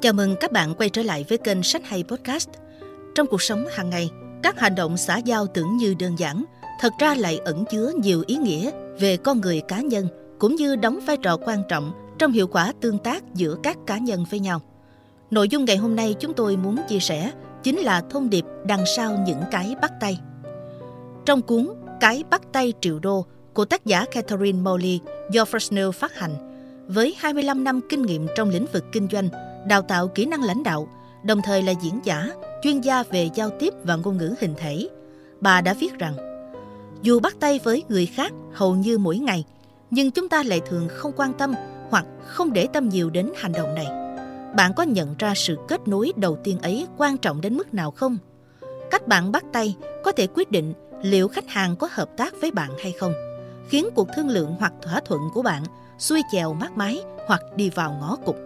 Chào mừng các bạn quay trở lại với kênh Sách Hay Podcast. Trong cuộc sống hàng ngày, các hành động xã giao tưởng như đơn giản, thật ra lại ẩn chứa nhiều ý nghĩa về con người cá nhân cũng như đóng vai trò quan trọng trong hiệu quả tương tác giữa các cá nhân với nhau. Nội dung ngày hôm nay chúng tôi muốn chia sẻ chính là thông điệp đằng sau những cái bắt tay. Trong cuốn Cái bắt tay triệu đô của tác giả Catherine Molly do Fresnel phát hành, với 25 năm kinh nghiệm trong lĩnh vực kinh doanh, đào tạo kỹ năng lãnh đạo, đồng thời là diễn giả, chuyên gia về giao tiếp và ngôn ngữ hình thể. Bà đã viết rằng, dù bắt tay với người khác hầu như mỗi ngày, nhưng chúng ta lại thường không quan tâm hoặc không để tâm nhiều đến hành động này. Bạn có nhận ra sự kết nối đầu tiên ấy quan trọng đến mức nào không? Cách bạn bắt tay có thể quyết định liệu khách hàng có hợp tác với bạn hay không, khiến cuộc thương lượng hoặc thỏa thuận của bạn xuôi chèo mát mái hoặc đi vào ngõ cụt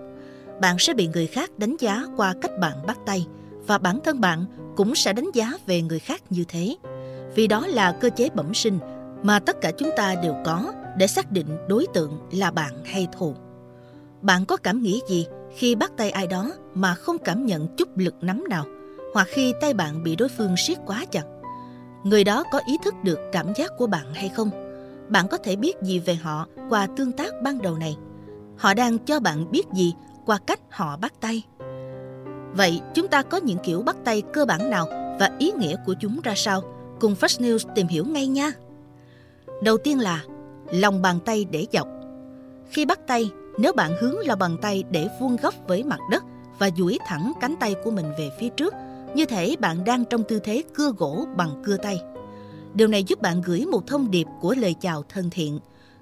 bạn sẽ bị người khác đánh giá qua cách bạn bắt tay, và bản thân bạn cũng sẽ đánh giá về người khác như thế. Vì đó là cơ chế bẩm sinh mà tất cả chúng ta đều có để xác định đối tượng là bạn hay thù. Bạn có cảm nghĩ gì khi bắt tay ai đó mà không cảm nhận chút lực nắm nào, hoặc khi tay bạn bị đối phương siết quá chặt? Người đó có ý thức được cảm giác của bạn hay không? Bạn có thể biết gì về họ qua tương tác ban đầu này? Họ đang cho bạn biết gì qua cách họ bắt tay. Vậy chúng ta có những kiểu bắt tay cơ bản nào và ý nghĩa của chúng ra sao? Cùng Fast News tìm hiểu ngay nha. Đầu tiên là lòng bàn tay để dọc. Khi bắt tay, nếu bạn hướng lòng bàn tay để vuông góc với mặt đất và duỗi thẳng cánh tay của mình về phía trước, như thể bạn đang trong tư thế cưa gỗ bằng cưa tay. Điều này giúp bạn gửi một thông điệp của lời chào thân thiện.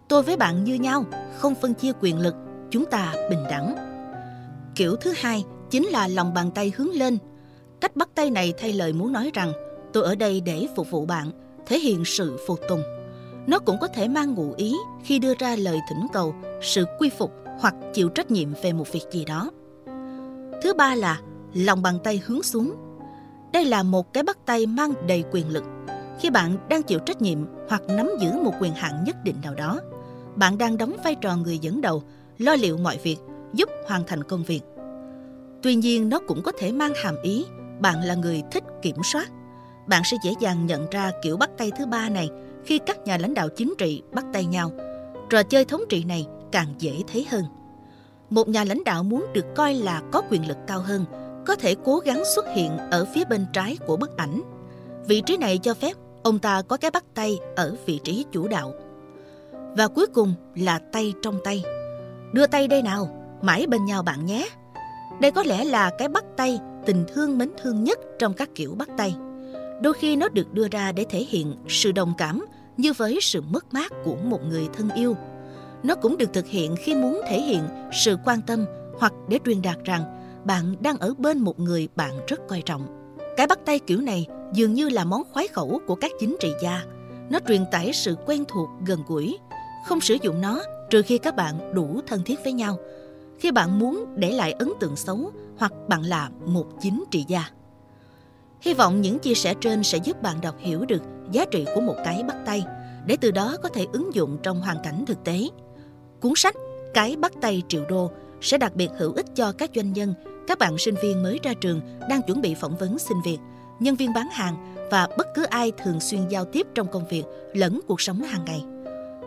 Tôi với bạn như nhau, không phân chia quyền lực, chúng ta bình đẳng. Kiểu thứ hai chính là lòng bàn tay hướng lên. Cách bắt tay này thay lời muốn nói rằng tôi ở đây để phục vụ bạn, thể hiện sự phục tùng. Nó cũng có thể mang ngụ ý khi đưa ra lời thỉnh cầu, sự quy phục hoặc chịu trách nhiệm về một việc gì đó. Thứ ba là lòng bàn tay hướng xuống. Đây là một cái bắt tay mang đầy quyền lực. Khi bạn đang chịu trách nhiệm hoặc nắm giữ một quyền hạn nhất định nào đó, bạn đang đóng vai trò người dẫn đầu, lo liệu mọi việc giúp hoàn thành công việc. Tuy nhiên nó cũng có thể mang hàm ý bạn là người thích kiểm soát. Bạn sẽ dễ dàng nhận ra kiểu bắt tay thứ ba này khi các nhà lãnh đạo chính trị bắt tay nhau. Trò chơi thống trị này càng dễ thấy hơn. Một nhà lãnh đạo muốn được coi là có quyền lực cao hơn, có thể cố gắng xuất hiện ở phía bên trái của bức ảnh. Vị trí này cho phép ông ta có cái bắt tay ở vị trí chủ đạo. Và cuối cùng là tay trong tay. Đưa tay đây nào, mãi bên nhau bạn nhé. Đây có lẽ là cái bắt tay tình thương mến thương nhất trong các kiểu bắt tay. Đôi khi nó được đưa ra để thể hiện sự đồng cảm như với sự mất mát của một người thân yêu. Nó cũng được thực hiện khi muốn thể hiện sự quan tâm hoặc để truyền đạt rằng bạn đang ở bên một người bạn rất coi trọng. Cái bắt tay kiểu này dường như là món khoái khẩu của các chính trị gia. Nó truyền tải sự quen thuộc gần gũi. Không sử dụng nó trừ khi các bạn đủ thân thiết với nhau khi bạn muốn để lại ấn tượng xấu hoặc bạn là một chính trị gia. Hy vọng những chia sẻ trên sẽ giúp bạn đọc hiểu được giá trị của một cái bắt tay để từ đó có thể ứng dụng trong hoàn cảnh thực tế. Cuốn sách Cái bắt tay triệu đô sẽ đặc biệt hữu ích cho các doanh nhân, các bạn sinh viên mới ra trường đang chuẩn bị phỏng vấn xin việc, nhân viên bán hàng và bất cứ ai thường xuyên giao tiếp trong công việc lẫn cuộc sống hàng ngày.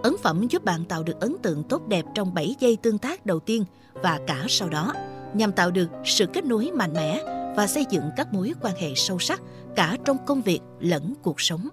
Ấn phẩm giúp bạn tạo được ấn tượng tốt đẹp trong 7 giây tương tác đầu tiên và cả sau đó, nhằm tạo được sự kết nối mạnh mẽ và xây dựng các mối quan hệ sâu sắc cả trong công việc lẫn cuộc sống.